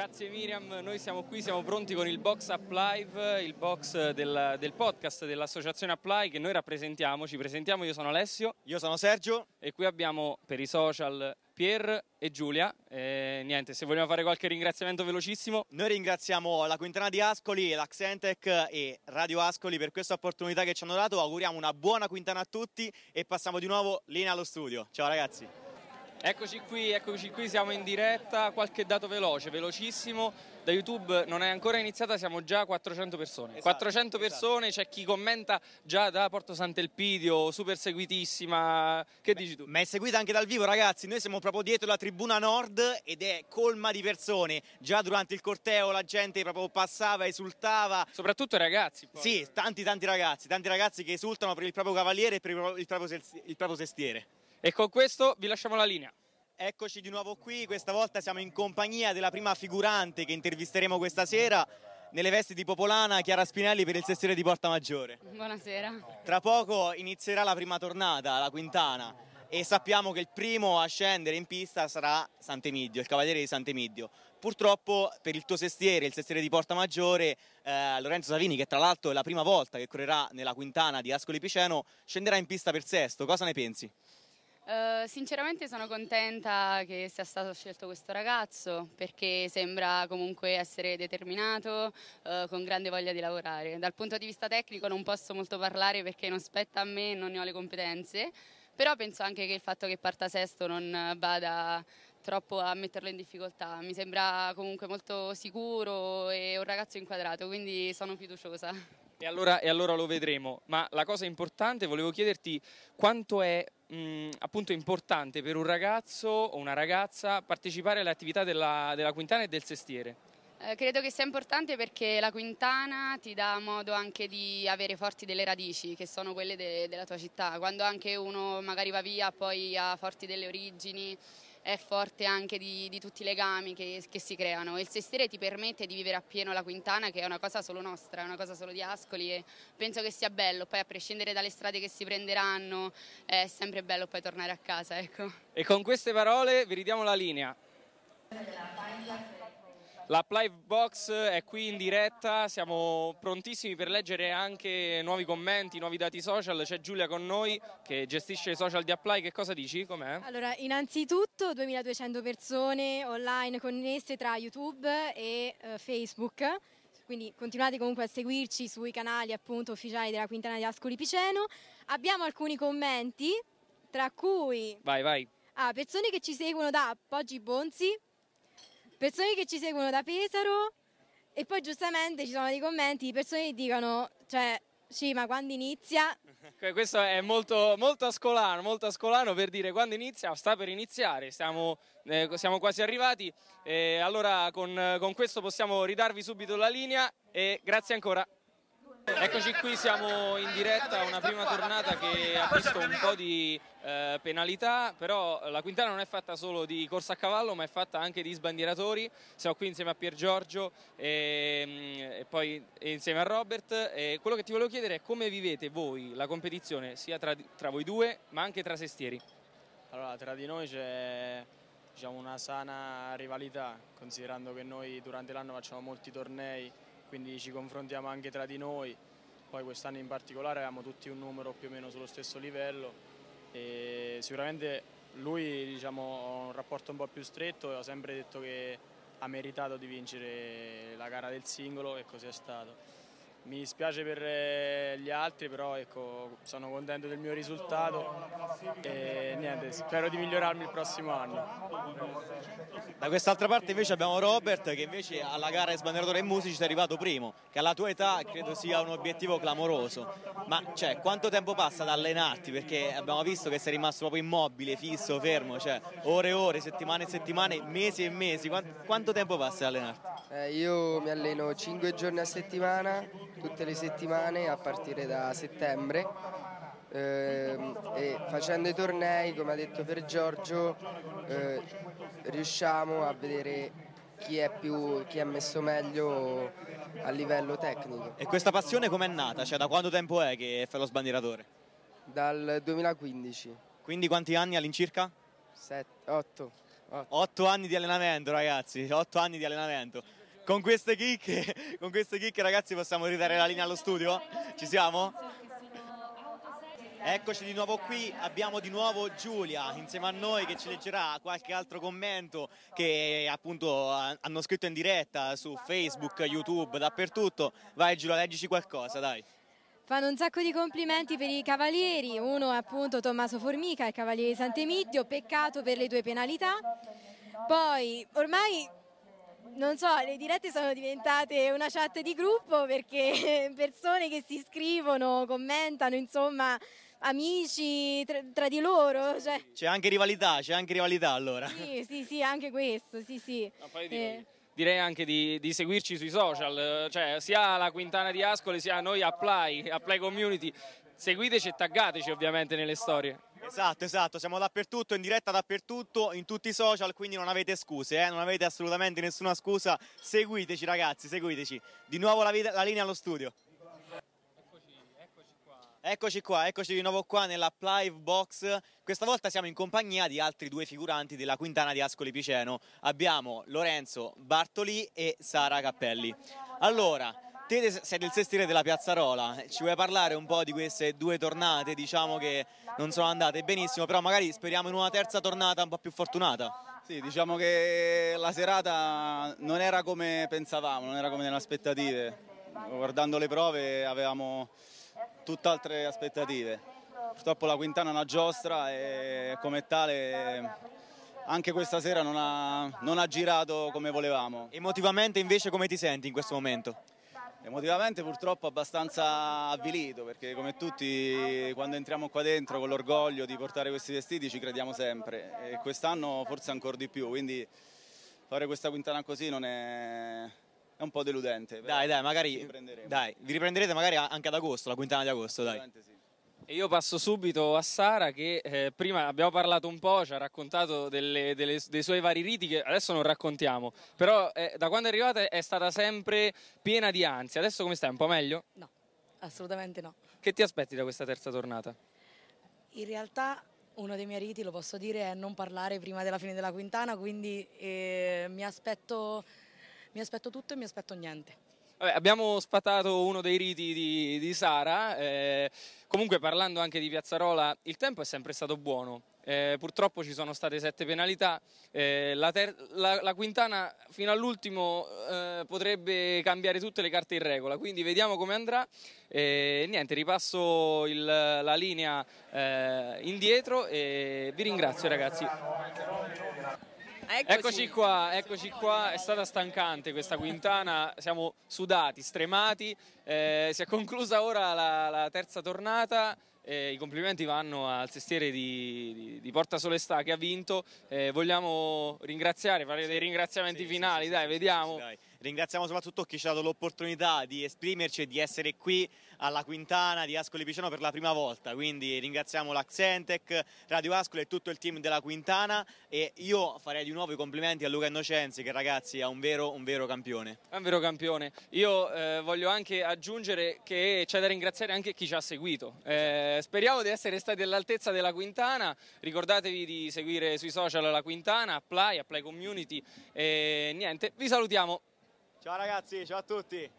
Grazie Miriam, noi siamo qui, siamo pronti con il Box Up Live, il box del, del podcast dell'associazione Apply che noi rappresentiamo, ci presentiamo, io sono Alessio. Io sono Sergio. E qui abbiamo per i social Pier e Giulia. E niente, se vogliamo fare qualche ringraziamento velocissimo. Noi ringraziamo la Quintana di Ascoli, l'Accentec e Radio Ascoli per questa opportunità che ci hanno dato. Auguriamo una buona Quintana a tutti e passiamo di nuovo linea allo studio. Ciao ragazzi. Eccoci qui, eccoci qui, siamo in diretta, qualche dato veloce, velocissimo, da YouTube non è ancora iniziata, siamo già a 400 persone. Esatto, 400 esatto. persone, c'è chi commenta già da Porto Sant'Elpidio, super seguitissima, che Beh, dici tu? Ma è seguita anche dal vivo ragazzi, noi siamo proprio dietro la tribuna nord ed è colma di persone, già durante il corteo la gente proprio passava, esultava. Soprattutto i ragazzi. Poi. Sì, tanti tanti ragazzi, tanti ragazzi che esultano per il proprio cavaliere e per il proprio, il proprio sestiere. E con questo vi lasciamo la linea. Eccoci di nuovo qui, questa volta siamo in compagnia della prima figurante che intervisteremo questa sera nelle vesti di Popolana, Chiara Spinelli per il sestiere di Porta Maggiore. Buonasera. Tra poco inizierà la prima tornata, la quintana, e sappiamo che il primo a scendere in pista sarà Sant'Emidio, il cavaliere di Sant'Emidio. Purtroppo per il tuo sestiere, il sestiere di Porta Maggiore, eh, Lorenzo Savini, che tra l'altro è la prima volta che correrà nella quintana di Ascoli Piceno, scenderà in pista per sesto. Cosa ne pensi? Uh, sinceramente sono contenta che sia stato scelto questo ragazzo perché sembra comunque essere determinato, uh, con grande voglia di lavorare. Dal punto di vista tecnico non posso molto parlare perché non spetta a me, non ne ho le competenze, però penso anche che il fatto che parta sesto non vada troppo a metterlo in difficoltà. Mi sembra comunque molto sicuro e un ragazzo inquadrato, quindi sono fiduciosa. E allora, e allora lo vedremo, ma la cosa importante, volevo chiederti quanto è mh, appunto importante per un ragazzo o una ragazza partecipare alle attività della, della Quintana e del Sestiere? Eh, credo che sia importante perché la Quintana ti dà modo anche di avere forti delle radici, che sono quelle de- della tua città. Quando anche uno magari va via, poi ha forti delle origini è forte anche di, di tutti i legami che, che, si creano il sestiere ti permette di vivere appieno la Quintana che è una cosa solo nostra, è una cosa solo di Ascoli e penso che sia bello, poi a prescindere dalle strade che si prenderanno è sempre bello poi tornare a casa. Ecco. E con queste parole vi ridiamo la linea. La Live Box è qui in diretta, siamo prontissimi per leggere anche nuovi commenti, nuovi dati social. C'è Giulia con noi che gestisce i social di Apply. Che cosa dici? Com'è? Allora, innanzitutto 2200 persone online connesse tra YouTube e uh, Facebook. Quindi continuate comunque a seguirci sui canali appunto ufficiali della Quintana di Ascoli Piceno. Abbiamo alcuni commenti, tra cui Vai, vai. Ah, persone che ci seguono da Poggi Bonzi, persone che ci seguono da Pesaro e poi giustamente ci sono dei commenti di persone che dicono, cioè, sì, ma quando inizia? Questo è molto, molto ascolano, molto ascolano per dire quando inizia, sta per iniziare, stiamo, eh, siamo quasi arrivati. E allora con, con questo possiamo ridarvi subito la linea e grazie ancora. Eccoci qui, siamo in diretta a una prima tornata che ha visto un po' di eh, penalità, però la Quintana non è fatta solo di corsa a cavallo, ma è fatta anche di sbandieratori. Siamo qui insieme a Pier Giorgio e, mm, e poi insieme a Robert. E quello che ti volevo chiedere è come vivete voi la competizione sia tra, tra voi due, ma anche tra sestieri? Allora, tra di noi c'è diciamo, una sana rivalità, considerando che noi durante l'anno facciamo molti tornei quindi ci confrontiamo anche tra di noi, poi quest'anno in particolare avevamo tutti un numero più o meno sullo stesso livello e sicuramente lui diciamo, ha un rapporto un po' più stretto e ho sempre detto che ha meritato di vincere la gara del singolo e così è stato. Mi spiace per eh, gli altri, però ecco, sono contento del mio risultato e niente, spero di migliorarmi il prossimo anno. Da quest'altra parte invece abbiamo Robert che invece alla gara di sbandieratore e musici è arrivato primo, che alla tua età credo sia un obiettivo clamoroso. Ma cioè, quanto tempo passa ad allenarti? Perché abbiamo visto che sei rimasto proprio immobile, fisso, fermo, cioè ore e ore, settimane e settimane, mesi e mesi. Quanto, quanto tempo passa ad allenarti? Eh, io mi alleno 5 giorni a settimana tutte le settimane a partire da settembre eh, e facendo i tornei, come ha detto per Giorgio, eh, riusciamo a vedere chi è, più, chi è messo meglio a livello tecnico. E questa passione com'è nata? Cioè da quanto tempo è che fai lo sbandieratore? Dal 2015. Quindi quanti anni all'incirca? 7, 8. Otto anni di allenamento, ragazzi, otto anni di allenamento. Con queste chicche, con queste chicche ragazzi possiamo ridare la linea allo studio? Ci siamo? Eccoci di nuovo qui, abbiamo di nuovo Giulia insieme a noi che ci leggerà qualche altro commento che appunto hanno scritto in diretta su Facebook, YouTube, dappertutto. Vai Giulia, leggici qualcosa, dai. Fanno un sacco di complimenti per i cavalieri, uno è appunto Tommaso Formica, il cavaliere di Sant'Emidio, peccato per le tue penalità. Poi ormai non so, le dirette sono diventate una chat di gruppo perché persone che si scrivono, commentano, insomma, amici tra, tra di loro. Cioè. C'è anche rivalità, c'è anche rivalità allora. Sì, sì, sì, anche questo, sì, sì. No, eh. Direi anche di, di, seguirci sui social, cioè sia la Quintana di Ascoli sia noi Apply, Apply Community. Seguiteci e taggateci ovviamente nelle storie. Esatto, esatto, siamo dappertutto, in diretta dappertutto, in tutti i social, quindi non avete scuse, eh? non avete assolutamente nessuna scusa. Seguiteci ragazzi, seguiteci. Di nuovo la, la linea allo studio. Eccoci qua, eccoci di nuovo qua nella Plive Box. Questa volta siamo in compagnia di altri due figuranti della Quintana di Ascoli Piceno. Abbiamo Lorenzo Bartoli e Sara Cappelli. Allora, te sei del sestire della Piazzarola, ci vuoi parlare un po' di queste due tornate, diciamo che non sono andate benissimo, però magari speriamo in una terza tornata un po' più fortunata. Sì, diciamo che la serata non era come pensavamo, non era come nelle aspettative. Guardando le prove avevamo tutt'altre aspettative. Purtroppo la Quintana è una giostra e come tale anche questa sera non ha, non ha girato come volevamo. Emotivamente invece come ti senti in questo momento? Emotivamente purtroppo abbastanza avvilito perché come tutti quando entriamo qua dentro con l'orgoglio di portare questi vestiti ci crediamo sempre e quest'anno forse ancora di più, quindi fare questa quintana così non è, è un po' deludente. Dai, dai, magari dai, vi riprenderete magari anche ad agosto, la quintana di agosto, dai. Sì. E io passo subito a Sara che eh, prima abbiamo parlato un po', ci ha raccontato delle, delle, dei suoi vari riti che adesso non raccontiamo, però eh, da quando è arrivata è stata sempre piena di ansia, adesso come stai? Un po' meglio? No, assolutamente no. Che ti aspetti da questa terza tornata? In realtà uno dei miei riti, lo posso dire, è non parlare prima della fine della quintana, quindi eh, mi aspetto mi aspetto tutto e mi aspetto niente. Vabbè, abbiamo sfatato uno dei riti di, di Sara, eh, comunque parlando anche di Piazzarola, il tempo è sempre stato buono, eh, purtroppo ci sono state sette penalità, eh, la, ter- la, la, Quintana fino all'ultimo eh, potrebbe cambiare tutte le carte in regola, quindi vediamo come andrà. Niente, ripasso il, la linea eh, indietro e vi ringrazio ragazzi. Eccoci. eccoci. qua, eccoci qua, è stata stancante questa quintana, siamo sudati, stremati, eh, si è conclusa ora la, la terza tornata. Eh, I complimenti vanno al sestiere di, di, di Porta Solestà che ha vinto. Eh, vogliamo ringraziare, fare dei ringraziamenti sì, finali, sì, dai, sì, vediamo. Dai. Ringraziamo soprattutto chi ci ha dato l'opportunità di esprimerci e di essere qui alla Quintana di Ascoli Piceno per la prima volta, quindi ringraziamo l'Accentec, Radio Ascoli e tutto il team della Quintana e io farei di nuovo i complimenti a Luca Innocenzi che ragazzi è un vero, un vero campione. È un vero campione. Io eh, voglio anche aggiungere che c'è da ringraziare anche chi ci ha seguito. Eh, speriamo di essere stati all'altezza della Quintana, ricordatevi di seguire sui social la Quintana, Apply, Apply Community e niente, vi salutiamo. Ciao ragazzi, ciao a tutti.